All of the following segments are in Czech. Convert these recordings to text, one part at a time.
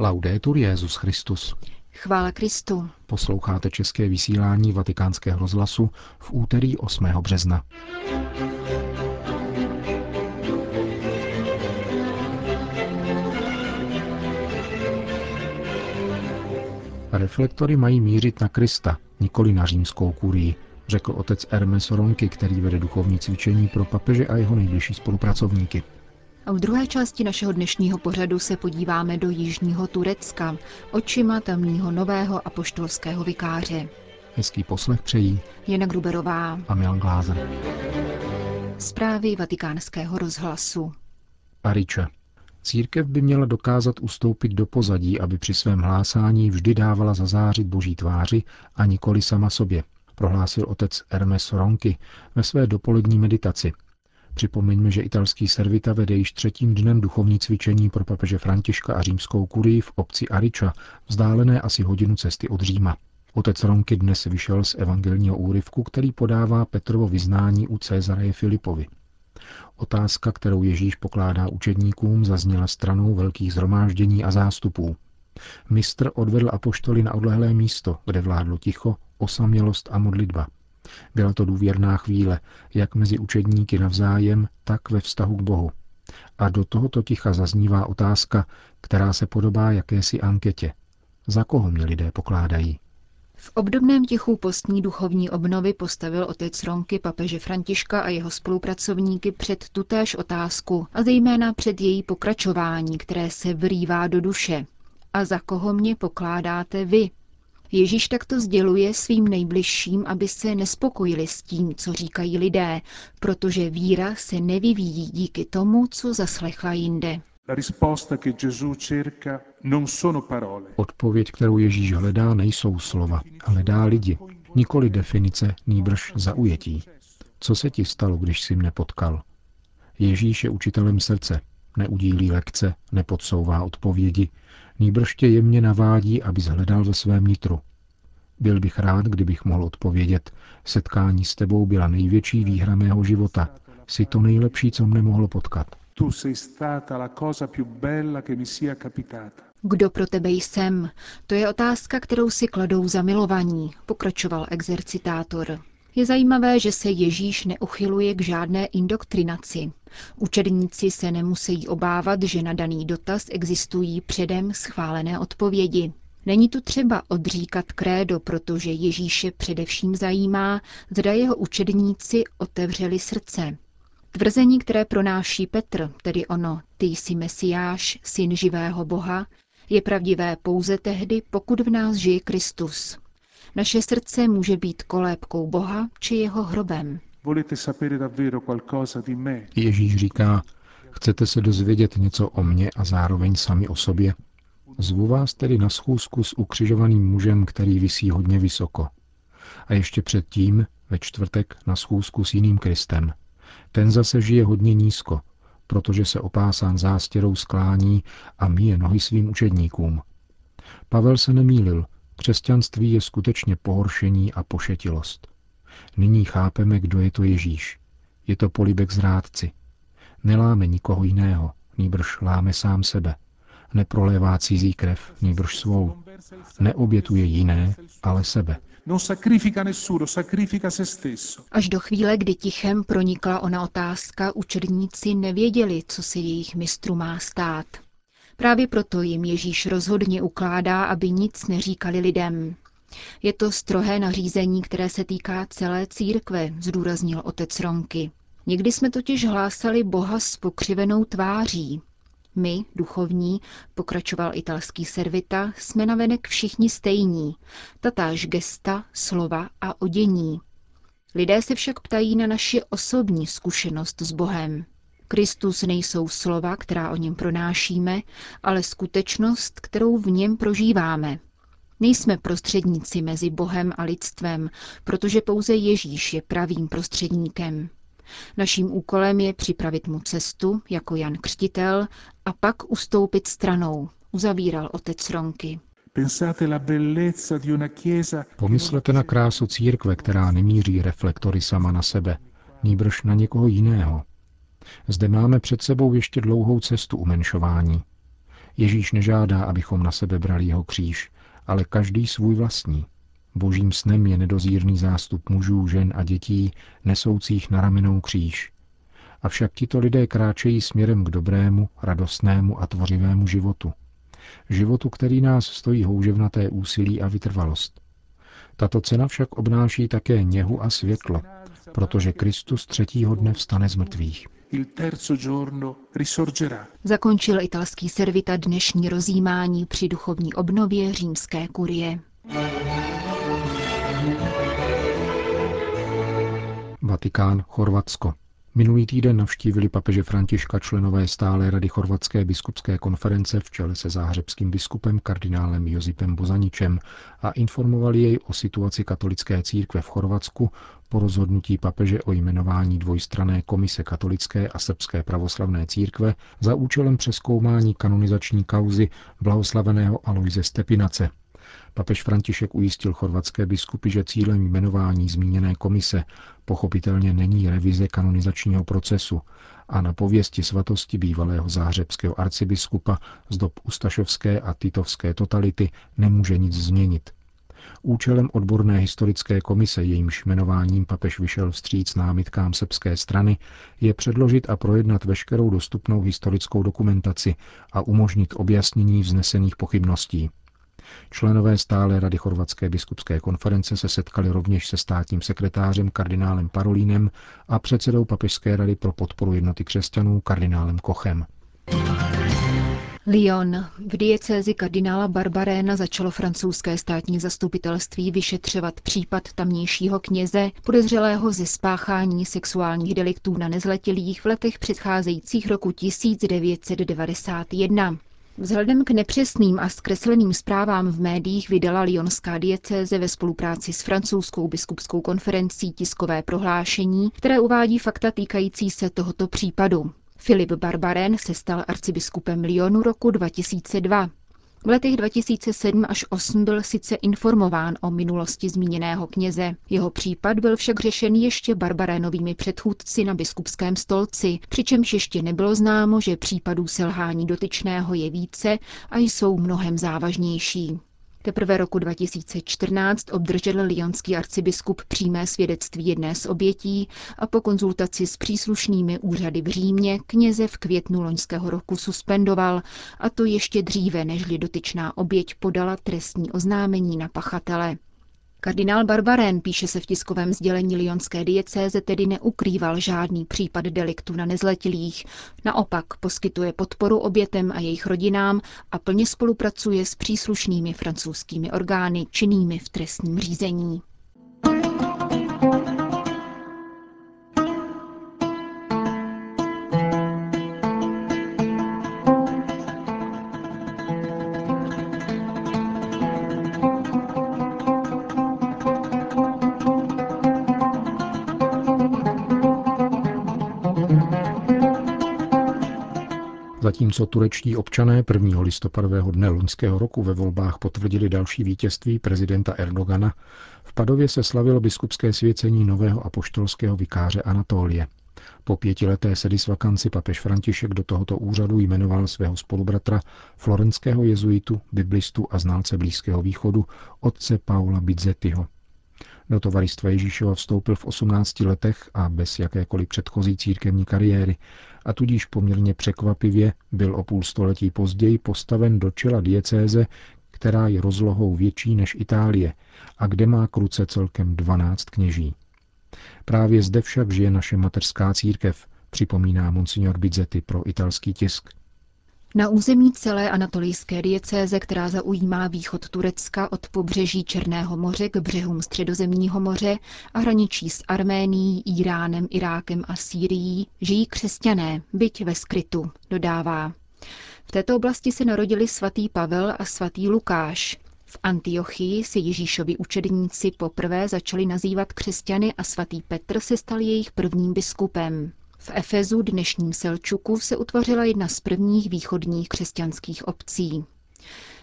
Laudetur Jezus Christus. Chvála Kristu. Posloucháte české vysílání Vatikánského rozhlasu v úterý 8. března. Reflektory mají mířit na Krista, nikoli na římskou kurii, řekl otec Hermes Ronky, který vede duchovní cvičení pro papeže a jeho nejbližší spolupracovníky. A v druhé části našeho dnešního pořadu se podíváme do jižního Turecka, očima tamního nového apoštolského vikáře. Hezký poslech přejí Jana Gruberová a Milan Glázer. Zprávy vatikánského rozhlasu. Ariče. Církev by měla dokázat ustoupit do pozadí, aby při svém hlásání vždy dávala zazářit boží tváři a nikoli sama sobě, prohlásil otec Hermes Ronky ve své dopolední meditaci. Připomeňme, že italský servita vede již třetím dnem duchovní cvičení pro papeže Františka a římskou kurii v obci Ariča, vzdálené asi hodinu cesty od Říma. Otec Ronky dnes vyšel z evangelního úryvku, který podává Petrovo vyznání u Cezareje Filipovi. Otázka, kterou Ježíš pokládá učedníkům, zazněla stranou velkých zhromáždění a zástupů. Mistr odvedl apoštoly na odlehlé místo, kde vládlo ticho, osamělost a modlitba. Byla to důvěrná chvíle, jak mezi učedníky navzájem, tak ve vztahu k Bohu. A do tohoto ticha zaznívá otázka, která se podobá jakési anketě. Za koho mě lidé pokládají? V obdobném tichu postní duchovní obnovy postavil otec Ronky papeže Františka a jeho spolupracovníky před tutéž otázku a zejména před její pokračování, které se vrývá do duše. A za koho mě pokládáte vy? Ježíš takto sděluje svým nejbližším, aby se nespokojili s tím, co říkají lidé, protože víra se nevyvíjí díky tomu, co zaslechla jinde. Odpověď, kterou Ježíš hledá, nejsou slova, hledá lidi, nikoli definice, nýbrž zaujetí. Co se ti stalo, když jsi mne potkal? Ježíš je učitelem srdce, neudílí lekce, nepodsouvá odpovědi, nýbrž tě jemně navádí, aby zhledal ve svém nitru. Byl bych rád, kdybych mohl odpovědět, setkání s tebou byla největší výhra mého života, jsi to nejlepší, co mne mohlo potkat. Kdo pro tebe jsem? To je otázka, kterou si kladou zamilovaní, pokračoval exercitátor. Je zajímavé, že se Ježíš neuchyluje k žádné indoktrinaci. Učedníci se nemusí obávat, že na daný dotaz existují předem schválené odpovědi. Není tu třeba odříkat krédo, protože Ježíše především zajímá, zda jeho učedníci otevřeli srdce. Tvrzení, které pronáší Petr, tedy ono, ty jsi Mesiáš, syn živého Boha, je pravdivé pouze tehdy, pokud v nás žije Kristus. Naše srdce může být kolébkou Boha či jeho hrobem. Ježíš říká, chcete se dozvědět něco o mně a zároveň sami o sobě? Zvu vás tedy na schůzku s ukřižovaným mužem, který visí hodně vysoko. A ještě předtím, ve čtvrtek, na schůzku s jiným Kristem. Ten zase žije hodně nízko, protože se opásán zástěrou sklání a míje nohy svým učedníkům. Pavel se nemýlil, křesťanství je skutečně pohoršení a pošetilost. Nyní chápeme, kdo je to Ježíš. Je to polibek zrádci. Neláme nikoho jiného, nýbrž láme sám sebe. Neprolévá cizí krev, nýbrž svou. Neobětuje jiné, ale sebe. Až do chvíle, kdy tichem pronikla ona otázka, učedníci nevěděli, co se jejich mistru má stát. Právě proto jim Ježíš rozhodně ukládá, aby nic neříkali lidem. Je to strohé nařízení, které se týká celé církve, zdůraznil otec Ronky. Někdy jsme totiž hlásali Boha s pokřivenou tváří. My, duchovní, pokračoval italský servita, jsme navenek všichni stejní, tatáž gesta, slova a odění. Lidé se však ptají na naši osobní zkušenost s Bohem. Kristus nejsou slova, která o něm pronášíme, ale skutečnost, kterou v něm prožíváme. Nejsme prostředníci mezi Bohem a lidstvem, protože pouze Ježíš je pravým prostředníkem. Naším úkolem je připravit mu cestu, jako Jan Křtitel, a pak ustoupit stranou, uzavíral otec Ronky. Pomyslete na krásu církve, která nemíří reflektory sama na sebe, nýbrž na někoho jiného. Zde máme před sebou ještě dlouhou cestu umenšování. Ježíš nežádá, abychom na sebe brali jeho kříž, ale každý svůj vlastní. Božím snem je nedozírný zástup mužů, žen a dětí, nesoucích na ramenou kříž. Avšak tito lidé kráčejí směrem k dobrému, radostnému a tvořivému životu. Životu, který nás stojí houževnaté úsilí a vytrvalost. Tato cena však obnáší také něhu a světlo, protože Kristus třetího dne vstane z mrtvých. Zakončil italský servita dnešní rozjímání při duchovní obnově římské kurie. Vatikán, Chorvatsko. Minulý týden navštívili papeže Františka členové stále rady Chorvatské biskupské konference v čele se záhřebským biskupem kardinálem Josipem Bozaničem a informovali jej o situaci katolické církve v Chorvatsku po rozhodnutí papeže o jmenování dvojstrané komise katolické a srbské pravoslavné církve za účelem přeskoumání kanonizační kauzy blahoslaveného Aloise Stepinace, Papež František ujistil chorvatské biskupy, že cílem jmenování zmíněné komise pochopitelně není revize kanonizačního procesu a na pověsti svatosti bývalého záhřebského arcibiskupa z dob ustašovské a titovské totality nemůže nic změnit. Účelem odborné historické komise, jejímž jmenováním papež vyšel vstříc námitkám srbské strany, je předložit a projednat veškerou dostupnou historickou dokumentaci a umožnit objasnění vznesených pochybností. Členové stále Rady Chorvatské biskupské konference se setkali rovněž se státním sekretářem kardinálem Parolínem a předsedou Papežské rady pro podporu jednoty křesťanů kardinálem Kochem. Lyon. V diecézi kardinála Barbaréna začalo francouzské státní zastupitelství vyšetřovat případ tamnějšího kněze podezřelého ze spáchání sexuálních deliktů na nezletilých v letech předcházejících roku 1991. Vzhledem k nepřesným a zkresleným zprávám v médiích vydala Lyonská diecéze ve spolupráci s francouzskou biskupskou konferencí tiskové prohlášení, které uvádí fakta týkající se tohoto případu. Filip Barbaren se stal arcibiskupem Lyonu roku 2002. V letech 2007 až 2008 byl sice informován o minulosti zmíněného kněze. Jeho případ byl však řešen ještě Barbarénovými předchůdci na biskupském stolci, přičemž ještě nebylo známo, že případů selhání dotyčného je více a jsou mnohem závažnější. Teprve roku 2014 obdržel lionský arcibiskup přímé svědectví jedné z obětí a po konzultaci s příslušnými úřady v Římě kněze v květnu loňského roku suspendoval, a to ještě dříve, nežli dotyčná oběť podala trestní oznámení na pachatele. Kardinál Barbaren, píše se v tiskovém sdělení Lyonské diecéze, tedy neukrýval žádný případ deliktu na nezletilých. Naopak poskytuje podporu obětem a jejich rodinám a plně spolupracuje s příslušnými francouzskými orgány činnými v trestním řízení. Zatímco turečtí občané 1. listopadového dne loňského roku ve volbách potvrdili další vítězství prezidenta Erdogana, v Padově se slavilo biskupské svěcení nového apoštolského vikáře Anatolie. Po pětileté sedisvakanci papež František do tohoto úřadu jmenoval svého spolubratra, florenského jezuitu, biblistu a znalce Blízkého východu, otce Paula Bizzettiho. Do tovaristva Ježíšova vstoupil v 18 letech a bez jakékoliv předchozí církevní kariéry a tudíž poměrně překvapivě byl o půl století později postaven do čela diecéze, která je rozlohou větší než Itálie a kde má kruce celkem 12 kněží. Právě zde však žije naše mateřská církev, připomíná monsignor Bizzetti pro italský tisk. Na území celé anatolijské diecéze, která zaujímá východ Turecka od pobřeží Černého moře k břehům Středozemního moře a hraničí s Arménií, Iránem, Irákem a Sýrií, žijí křesťané, byť ve skrytu, dodává. V této oblasti se narodili svatý Pavel a svatý Lukáš. V Antiochii si Ježíšovi učedníci poprvé začali nazývat křesťany a svatý Petr se stal jejich prvním biskupem. V Efezu, dnešním Selčuku, se utvořila jedna z prvních východních křesťanských obcí.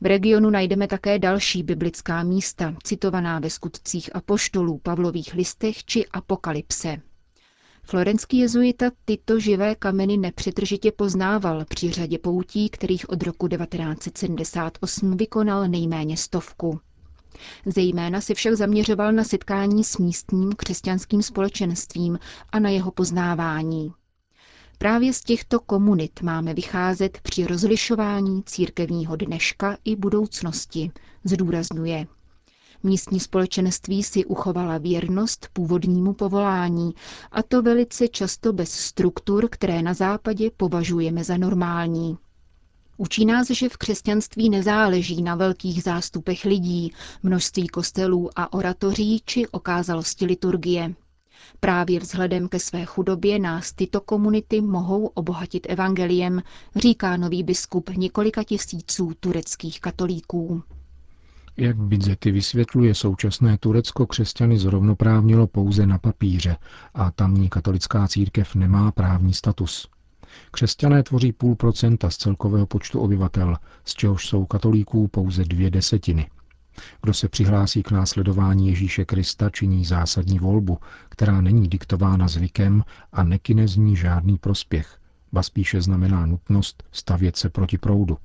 V regionu najdeme také další biblická místa, citovaná ve skutcích apoštolů, Pavlových listech či Apokalypse. Florenský jezuita tyto živé kameny nepřetržitě poznával při řadě poutí, kterých od roku 1978 vykonal nejméně stovku. Zejména se však zaměřoval na setkání s místním křesťanským společenstvím a na jeho poznávání. Právě z těchto komunit máme vycházet při rozlišování církevního dneška i budoucnosti, zdůrazňuje. Místní společenství si uchovala věrnost původnímu povolání, a to velice často bez struktur, které na západě považujeme za normální. Učí nás, že v křesťanství nezáleží na velkých zástupech lidí, množství kostelů a oratoří či okázalosti liturgie. Právě vzhledem ke své chudobě nás tyto komunity mohou obohatit evangeliem, říká nový biskup několika tisíců tureckých katolíků. Jak Bidzety vysvětluje, současné Turecko křesťany zrovnoprávnilo pouze na papíře a tamní katolická církev nemá právní status. Křesťané tvoří půl procenta z celkového počtu obyvatel, z čehož jsou katolíků pouze dvě desetiny. Kdo se přihlásí k následování Ježíše Krista, činí zásadní volbu, která není diktována zvykem a nekine z ní žádný prospěch, ba spíše znamená nutnost stavět se proti proudu.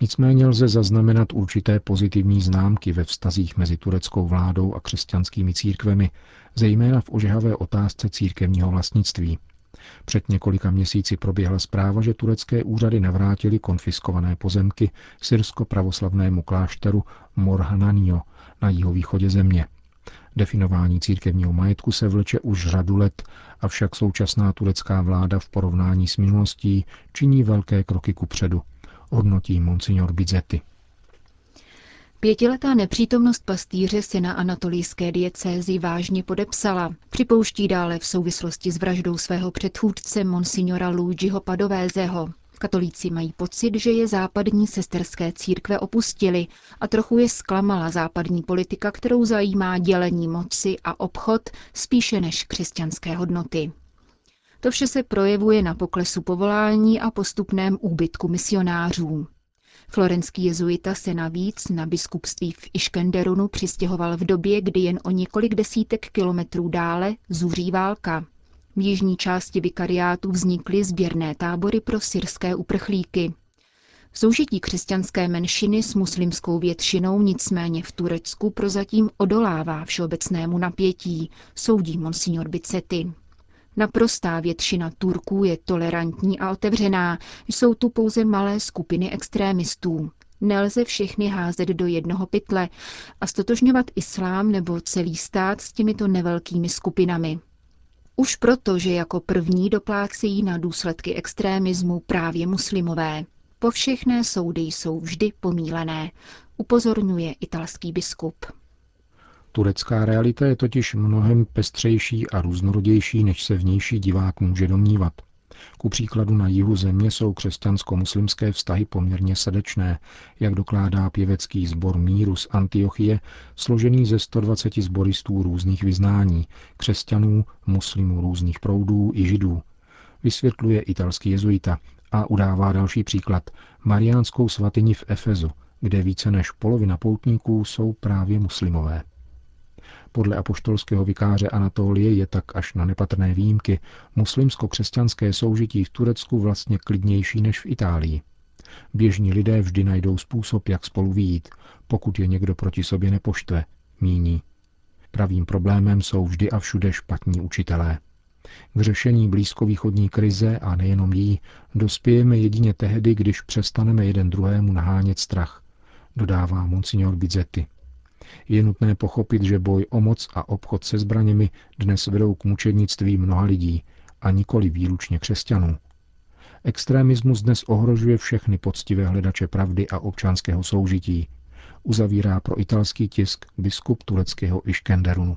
Nicméně lze zaznamenat určité pozitivní známky ve vztazích mezi tureckou vládou a křesťanskými církvemi, zejména v ožehavé otázce církevního vlastnictví. Před několika měsíci proběhla zpráva, že turecké úřady navrátili konfiskované pozemky syrsko-pravoslavnému klášteru Morhananio na jihovýchodě země. Definování církevního majetku se vleče už řadu let, avšak současná turecká vláda v porovnání s minulostí činí velké kroky kupředu – hodnotí monsignor Bizetti. Pětiletá nepřítomnost pastýře se na anatolijské diecézi vážně podepsala. Připouští dále v souvislosti s vraždou svého předchůdce monsignora Luigiho Padovézeho. Katolíci mají pocit, že je západní sesterské církve opustili a trochu je zklamala západní politika, kterou zajímá dělení moci a obchod spíše než křesťanské hodnoty. To vše se projevuje na poklesu povolání a postupném úbytku misionářů. Florenský jezuita se navíc na biskupství v Iškenderunu přistěhoval v době, kdy jen o několik desítek kilometrů dále zuří válka. V jižní části vikariátu vznikly sběrné tábory pro syrské uprchlíky. Soužití křesťanské menšiny s muslimskou většinou nicméně v Turecku prozatím odolává všeobecnému napětí, soudí monsignor Bicetti. Naprostá většina Turků je tolerantní a otevřená, jsou tu pouze malé skupiny extrémistů. Nelze všechny házet do jednoho pytle a stotožňovat islám nebo celý stát s těmito nevelkými skupinami. Už proto, že jako první doplácejí na důsledky extrémismu právě muslimové. Povšechné soudy jsou vždy pomílené, upozorňuje italský biskup. Turecká realita je totiž mnohem pestřejší a různorodější, než se vnější divák může domnívat. Ku příkladu na jihu země jsou křesťansko-muslimské vztahy poměrně srdečné, jak dokládá pěvecký sbor míru z Antiochie, složený ze 120 zboristů různých vyznání, křesťanů, muslimů různých proudů i židů. Vysvětluje italský jezuita a udává další příklad, mariánskou svatyni v Efezu, kde více než polovina poutníků jsou právě muslimové. Podle apoštolského vikáře Anatolie je tak až na nepatrné výjimky muslimsko-křesťanské soužití v Turecku vlastně klidnější než v Itálii. Běžní lidé vždy najdou způsob, jak spolu výjít, pokud je někdo proti sobě nepoštve, míní. Pravým problémem jsou vždy a všude špatní učitelé. K řešení blízkovýchodní krize a nejenom jí dospějeme jedině tehdy, když přestaneme jeden druhému nahánět strach, dodává monsignor Bizzetti. Je nutné pochopit, že boj o moc a obchod se zbraněmi dnes vedou k mučednictví mnoha lidí a nikoli výlučně křesťanů. Extremismus dnes ohrožuje všechny poctivé hledače pravdy a občanského soužití, uzavírá pro italský tisk biskup tureckého Iškenderunu.